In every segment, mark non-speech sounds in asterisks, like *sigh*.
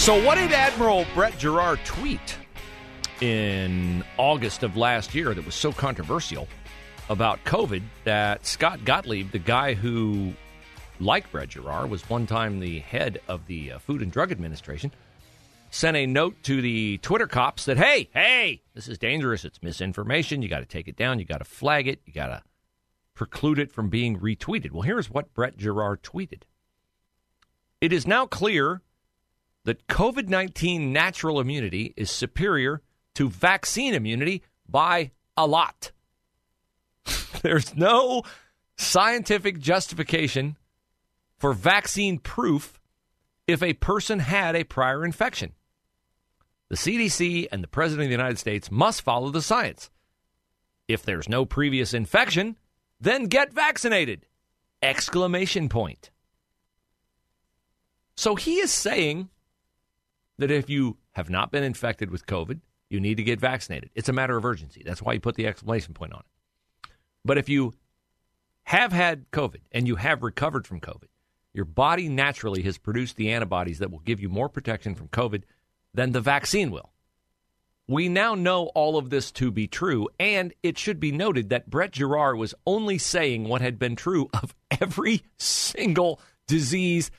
So, what did Admiral Brett Giroir tweet in August of last year that was so controversial about COVID that Scott Gottlieb, the guy who, like Brett Giroir, was one time the head of the uh, Food and Drug Administration, sent a note to the Twitter cops that, hey, hey, this is dangerous. It's misinformation. You got to take it down. You got to flag it. You got to preclude it from being retweeted. Well, here's what Brett Giroir tweeted It is now clear that COVID 19 natural immunity is superior to vaccine immunity by a lot. *laughs* There's no scientific justification for vaccine proof if a person had a prior infection. The CDC and the President of the United States must follow the science. If there's no previous infection, then get vaccinated. Exclamation point. So he is saying that if you have not been infected with COVID, you need to get vaccinated. It's a matter of urgency. That's why you put the exclamation point on it. But if you have had COVID and you have recovered from COVID, your body naturally has produced the antibodies that will give you more protection from COVID than the vaccine will. We now know all of this to be true, and it should be noted that Brett Giroir was only saying what had been true of *laughs* every single disease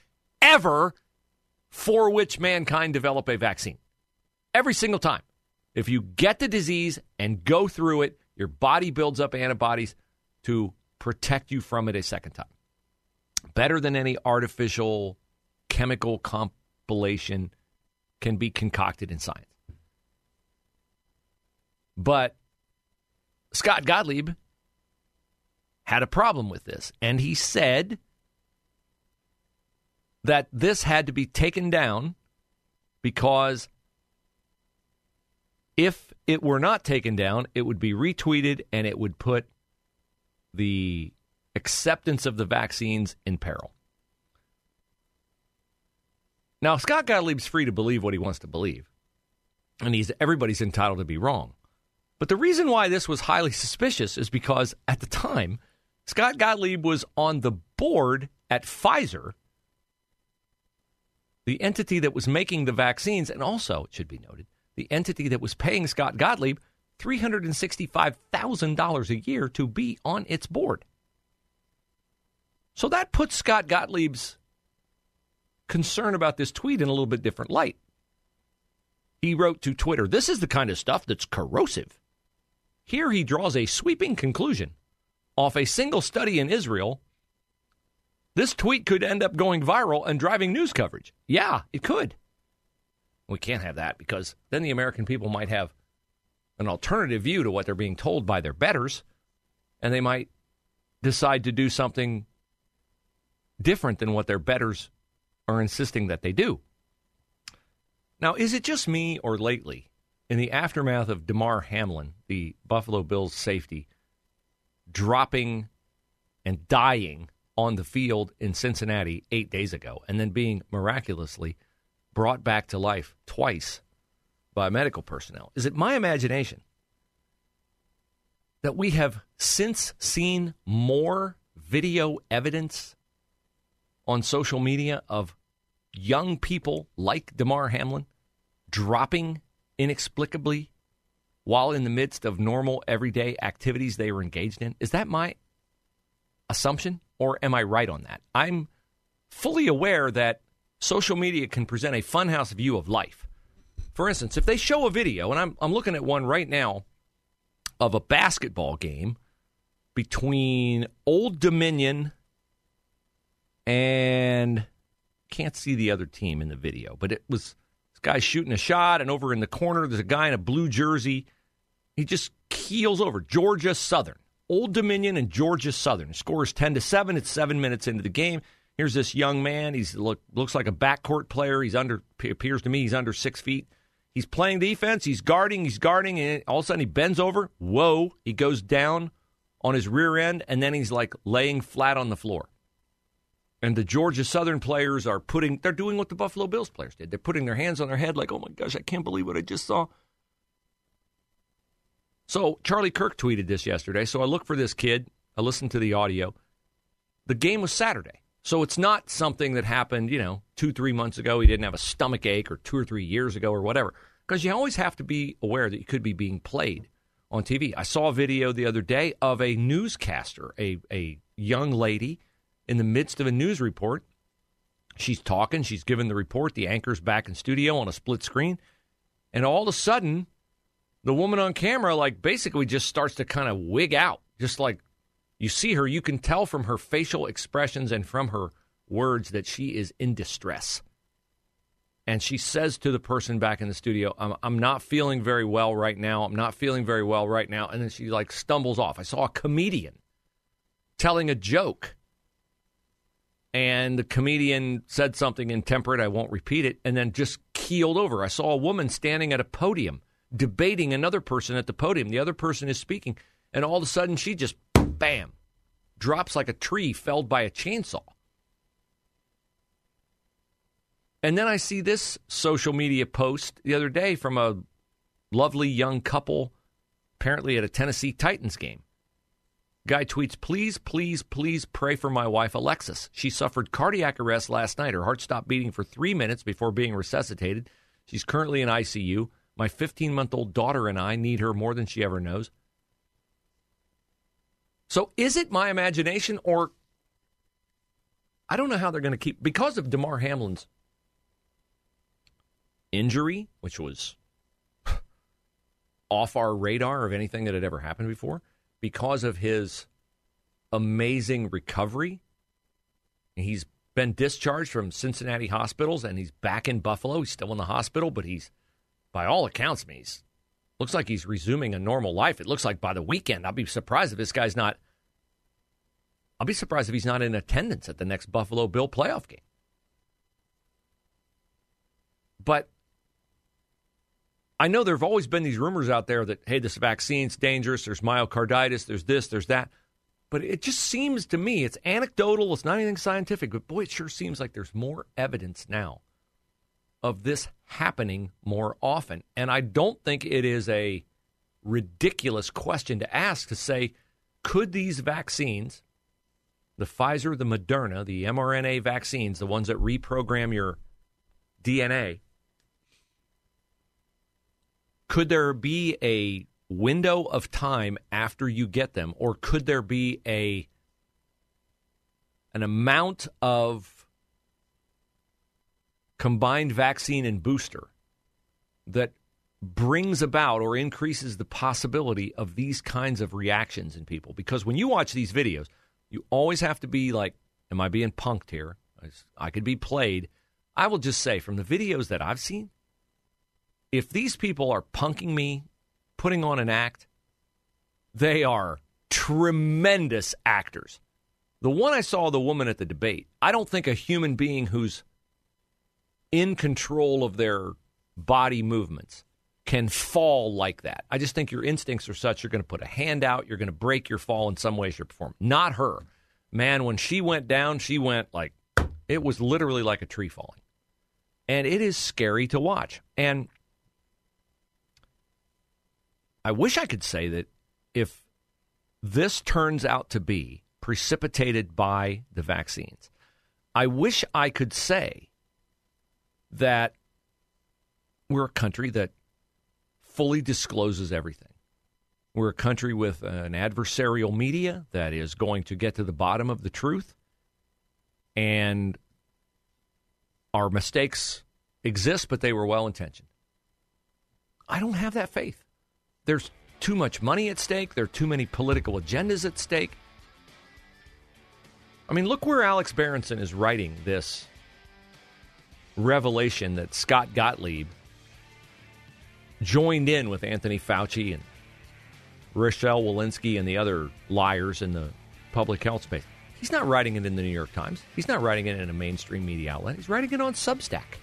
ever for which mankind develop a vaccine. Every single time. If you get the disease and go through it, your body builds up antibodies to protect you from it a second time. Better than any artificial chemical compilation can be concocted in science. But Scott Gottlieb had a problem with this, and he said that this had to be taken down because if it were not taken down, it would be retweeted and it would put the acceptance of the vaccines in peril. Now, Scott Gottlieb's free to believe what he wants to believe, and he's everybody's entitled to be wrong. But the reason why this was highly suspicious is because at the time, Scott Gottlieb was on the board at Pfizer, the entity that was making the vaccines, and also, it should be noted, the entity that was paying Scott Gottlieb $365,000 a year to be on its board. So that puts Scott Gottlieb's concern about this tweet in a little bit different light. He wrote to Twitter, This is the kind of stuff that's corrosive. Here he draws a sweeping conclusion off a single study in Israel. This tweet could end up going viral and driving news coverage. Yeah, it could. We can't have that because then the American people might have an alternative view to what they're being told by their betters, and they might decide to do something different than what their betters are insisting that they do. Now, is it just me or lately, in the aftermath of Damar Hamlin, the Buffalo Bills safety, dropping and dying on the field in Cincinnati eight days ago, and then being miraculously brought back to life twice by medical personnel? Is it my imagination that we have since seen more video evidence on social media of young people like Damar Hamlin dropping inexplicably while in the midst of normal everyday activities they were engaged in? Is that my assumption or am I right on that? I'm fully aware that social media can present a funhouse view of life. For instance, if they show a video, and I'm, I'm looking at one right now of a basketball game between Old Dominion and can't see the other team in the video, but it was this guy shooting a shot, and over in the corner, there's a guy in a blue jersey. He just keels over. Georgia Southern. Old Dominion and Georgia Southern. Scores 10 to 7. It's seven minutes into the game. Here's this young man. He's look looks like a backcourt player. He's under appears to me he's under six feet. He's playing defense. He's guarding. He's guarding, and all of a sudden he bends over. Whoa! He goes down on his rear end, and then he's like laying flat on the floor. And the Georgia Southern players are putting. They're doing what the Buffalo Bills players did. They're putting their hands on their head, like, "Oh my gosh, I can't believe what I just saw." So Charlie Kirk tweeted this yesterday. So I look for this kid. I listened to the audio. The game was Saturday. So it's not something that happened, you know, two, three months ago. He didn't have a stomach ache or two or three years ago or whatever. Because you always have to be aware that you could be being played on TV. I saw a video the other day of a newscaster, a, a young lady in the midst of a news report. She's talking, she's giving the report. The anchor's back in studio on a split screen. And all of a sudden, the woman on camera, like, basically just starts to kind of wig out, just like you see her, you can tell from her facial expressions and from her words that she is in distress. And she says to the person back in the studio, I'm, I'm not feeling very well right now. I'm not feeling very well right now. And then she like stumbles off. I saw a comedian telling a joke. And the comedian said something intemperate. I won't repeat it. And then just keeled over. I saw a woman standing at a podium debating another person at the podium. The other person is speaking. And all of a sudden, she just bam, drops like a tree felled by a chainsaw. And then I see this social media post the other day from a lovely young couple, apparently at a Tennessee Titans game. Guy tweets, please, please, please pray for my wife, Alexis. She suffered cardiac arrest last night. Her heart stopped beating for three minutes before being resuscitated. She's currently in ICU. My 15 month old daughter and I need her more than she ever knows. So is it my imagination or I don't know how they're going to keep because of Damar Hamlin's injury, which was *laughs* off our radar of anything that had ever happened before, because of his amazing recovery. He's been discharged from Cincinnati hospitals and he's back in Buffalo. He's still in the hospital, but he's, by all accounts, he's Looks like he's resuming a normal life. It looks like by the weekend. I'll be surprised if this guy's not. I'll be surprised if he's not in attendance at the next Buffalo Bill playoff game. But I know there have always been these rumors out there that, hey, this vaccine's dangerous. There's myocarditis. There's this, there's that. But it just seems to me, it's anecdotal. It's not anything scientific. But boy, it sure seems like there's more evidence now of this happening more often. And I don't think it is a ridiculous question to ask to say, could these vaccines, the Pfizer, the Moderna, the mRNA vaccines, the ones that reprogram your DNA, could there be a window of time after you get them, or could there be a an amount of combined vaccine and booster that brings about or increases the possibility of these kinds of reactions in people. Because when you watch these videos, you always have to be like, Am I being punked here? I could be played. I will just say from the videos that I've seen, if these people are punking me, putting on an act, they are tremendous actors. The one I saw, the woman at the debate, I don't think a human being who's in control of their body movements can fall like that. I just think your instincts are such you're going to put a hand out, you're going to break your fall in some way, shape, or form. Not her. Man, when she went down, she went like it was literally like a tree falling. And it is scary to watch. And I wish I could say that if this turns out to be precipitated by the vaccines, I wish I could say that we're a country that fully discloses everything. We're a country with an adversarial media that is going to get to the bottom of the truth. And our mistakes exist, but they were well intentioned. I don't have that faith. There's too much money at stake, there are too many political agendas at stake. I mean, look where Alex Berenson is writing this revelation that Scott Gottlieb joined in with Anthony Fauci and Rochelle Walensky and the other liars in the public health space. He's not writing it in the New York Times. He's not writing it in a mainstream media outlet. He's writing it on Substack.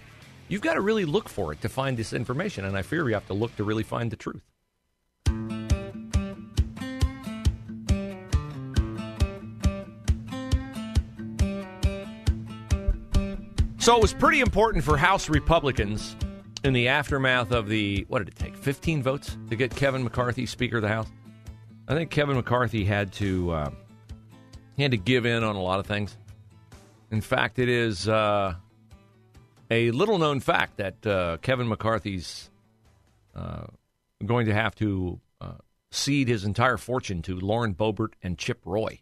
You've got to really look for it to find this information, and I fear you have to look to really find the truth. So it was pretty important for House Republicans in the aftermath of the, what did it take, 15 votes to get Kevin McCarthy Speaker of the House? I think Kevin McCarthy had to, uh, he had to give in on a lot of things. In fact, it is uh, a little known fact that uh, Kevin McCarthy's uh, going to have to uh, cede his entire fortune to Lauren Boebert and Chip Roy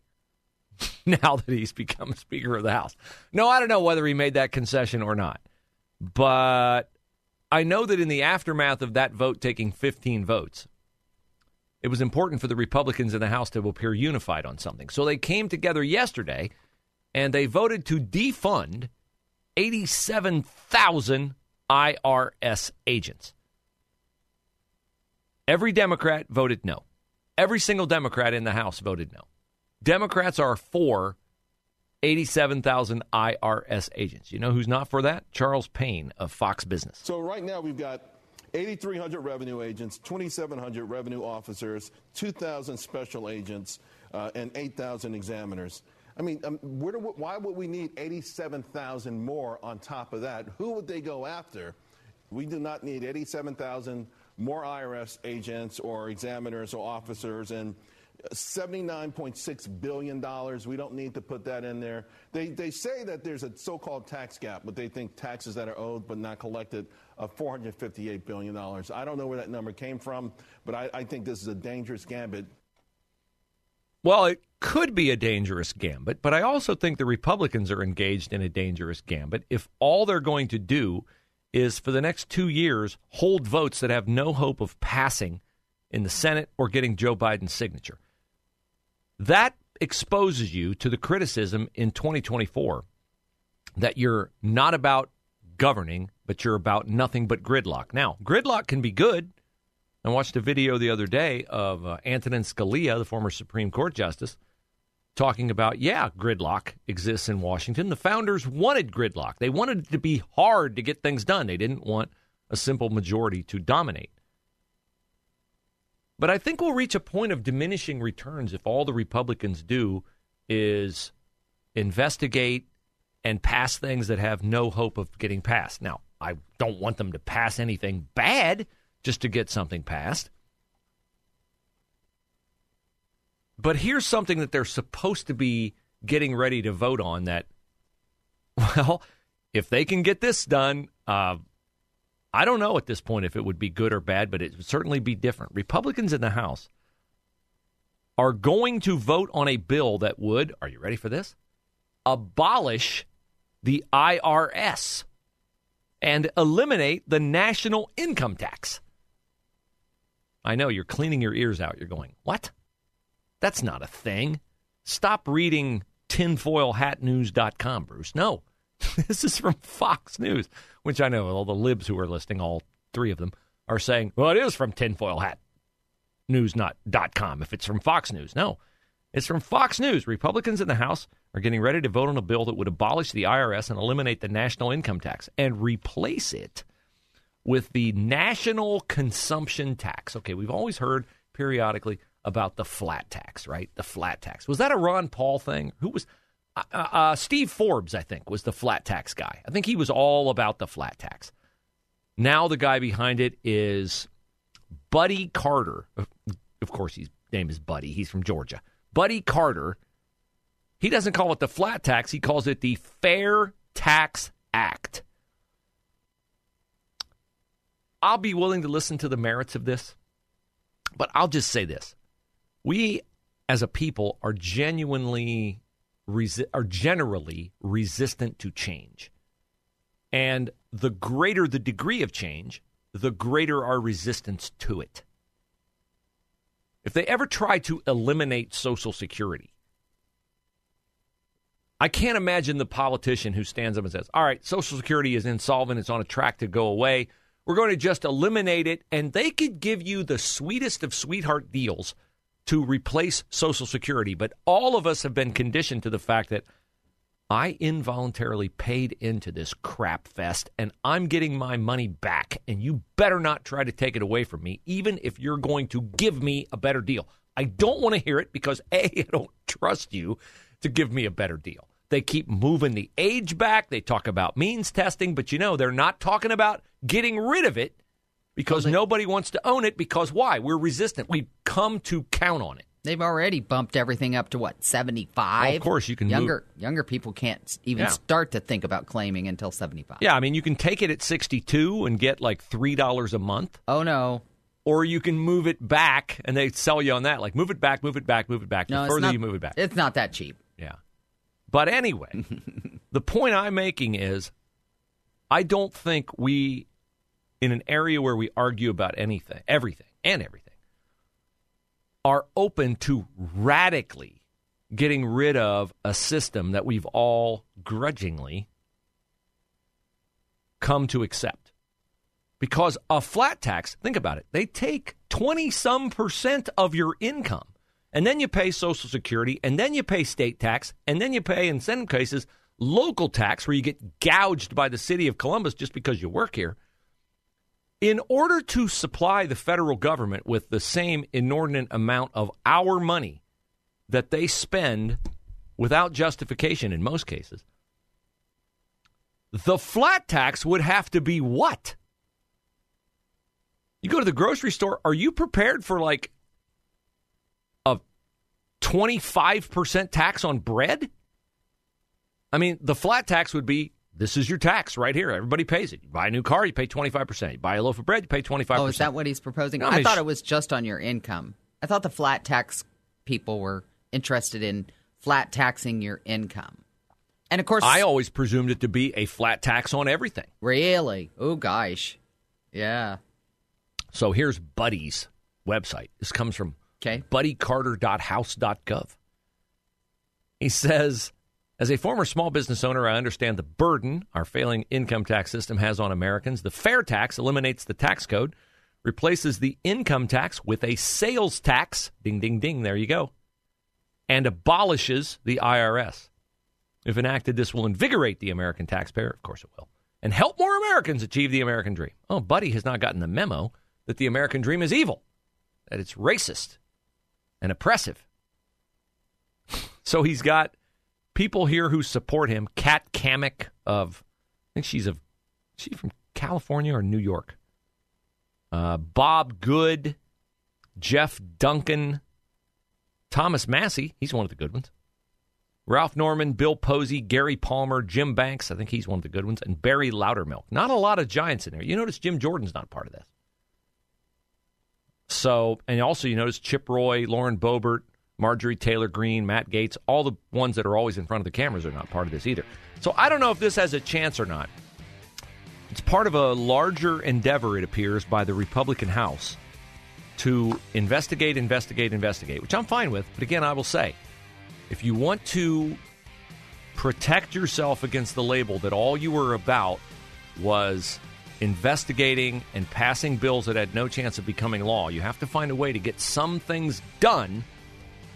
*laughs* now that he's become Speaker of the House. No, I don't know whether he made that concession or not. But I know that in the aftermath of that vote taking 15 votes, it was important for the Republicans in the House to appear unified on something. So they came together yesterday and they voted to defund 87,000 IRS agents. Every Democrat voted no. Every single Democrat in the House voted no. Democrats are for 87,000 IRS agents. You know who's not for that? Charles Payne of Fox Business. So right now we've got 8,300 revenue agents, 2,700 revenue officers, 2,000 special agents, uh, and 8,000 examiners. I mean, um, do, why would we need 87,000 more on top of that? Who would they go after? We do not need 87,000 more IRS agents or examiners or officers and $79.6 billion. We don't need to put that in there. They, they say that there's a so called tax gap, but they think taxes that are owed but not collected of $458 billion. I don't know where that number came from, but I, I think this is a dangerous gambit. Well, it could be a dangerous gambit, but I also think the Republicans are engaged in a dangerous gambit if all they're going to do is for the next two years hold votes that have no hope of passing in the Senate or getting Joe Biden's signature. That exposes you to the criticism in 2024 that you're not about governing, but you're about nothing but gridlock. Now, gridlock can be good. I watched a video the other day of uh, Antonin Scalia, the former Supreme Court justice, talking about, yeah, gridlock exists in Washington. The founders wanted gridlock. They wanted it to be hard to get things done. They didn't want a simple majority to dominate. But I think we'll reach a point of diminishing returns if all the Republicans do is investigate and pass things that have no hope of getting passed. Now, I don't want them to pass anything bad just to get something passed. But here's something that they're supposed to be getting ready to vote on that, *laughs* well, if they can get this done, uh, I don't know at this point if it would be good or bad, but it would certainly be different. Republicans in the House are going to vote on a bill that would, are you ready for this? Abolish the IRS and eliminate the national income tax. I know you're cleaning your ears out. You're going, what? That's not a thing. Stop reading tinfoilhatnews.com, Bruce. No, *laughs* this is from Fox News, which I know all the libs who are listening, all three of them, are saying, well, it is from tinfoil hat news not dot com if it's from Fox News. No, it's from Fox News. Republicans in the House are getting ready to vote on a bill that would abolish the IRS and eliminate the national income tax and replace it with the national consumption tax. Okay, we've always heard periodically about the flat tax, right? The flat tax. Was that a Ron Paul thing? Who was uh, uh, uh, Steve Forbes, I think, was the flat tax guy. I think he was all about the flat tax. Now the guy behind it is Buddy Carter. Of course, his name is Buddy. He's from Georgia. Buddy Carter. He doesn't call it the flat tax. He calls it the Fair Tax Act. I'll be willing to listen to the merits of this, but I'll just say this. We, as a people, are genuinely resi- are generally resistant to change. And the greater the degree of change, the greater our resistance to it. If they ever try to eliminate Social Security, I can't imagine the politician who stands up and says, All right, Social Security is insolvent, it's on a track to go away. We're going to just eliminate it. And they could give you the sweetest of sweetheart deals to replace Social Security, but all of us have been conditioned to the fact that I involuntarily paid into this crap fest and I'm getting my money back, and you better not try to take it away from me, even if you're going to give me a better deal. I don't want to hear it because A, *laughs* I don't trust you to give me a better deal. They keep moving the age back. They talk about means testing, but you know, they're not talking about getting rid of it because Well, they- nobody wants to own it because why? We're resistant. We've come to count on it. They've already bumped everything up to what seventy five. Well, of course, you can younger younger people can't even Yeah. start to think about claiming until seventy five. Yeah, I mean, you can take it at 62 and get like $3 a month, Oh no, or you can move it back and they sell you on that. Like, move it back, move it back, move it back. no, the further not, you move it back. It's not that cheap. Yeah. But anyway, *laughs* the point I'm making is I don't think we, in an area where we argue about anything, everything, and everything, are open to radically getting rid of a system that we've all grudgingly come to accept. Because a flat tax, think about it, they take 20 some percent of your income. And then you pay Social Security, and then you pay state tax, and then you pay, in some cases, local tax where you get gouged by the city of Columbus just because you work here. In order to supply the federal government with the same inordinate amount of our money that they spend without justification in most cases, the flat tax would have to be what? You go to the grocery store, are you prepared for like a 25% tax on bread? I mean, the flat tax would be this is your tax right here. Everybody pays it. You buy a new car, you pay 25%. You buy a loaf of bread, you pay 25%. Oh, is that what he's proposing? No, I I mean, thought it was just on your income. I thought the flat tax people were interested in flat taxing your income. And of course, I always presumed it to be a flat tax on everything. really, oh gosh, yeah, So here's Buddy's website. This comes from okay. buddycarter.house.gov. He says, as a former small business owner, I understand the burden our failing income tax system has on Americans. The fair tax eliminates the tax code, replaces the income tax with a sales tax. Ding, ding, ding. There you go. And abolishes the IRS. If enacted, this will invigorate the American taxpayer. Of course it will. And help more Americans achieve the American dream. Oh, Buddy has not gotten the memo that the American dream is evil, that it's racist and oppressive. *laughs* So he's got people here who support him. Kat Cammack of, I think she's of, she from California or New York. Uh, Bob Good, Jeff Duncan, Thomas Massie. He's one of the good ones. Ralph Norman, Bill Posey, Gary Palmer, Jim Banks. I think he's one of the good ones, and Barry Loudermilk. Not a lot of giants in there. You notice Jim Jordan's not part of this. So, and also you notice Chip Roy, Lauren Boebert, Marjorie Taylor Greene, Matt Gaetz, all the ones that are always in front of the cameras are not part of this either. So I don't know if this has a chance or not. It's part of a larger endeavor, it appears, by the Republican House to investigate, investigate, investigate, which I'm fine with. But again, I will say, if you want to protect yourself against the label that all you were about was investigating and passing bills that had no chance of becoming law, you have to find a way to get some things done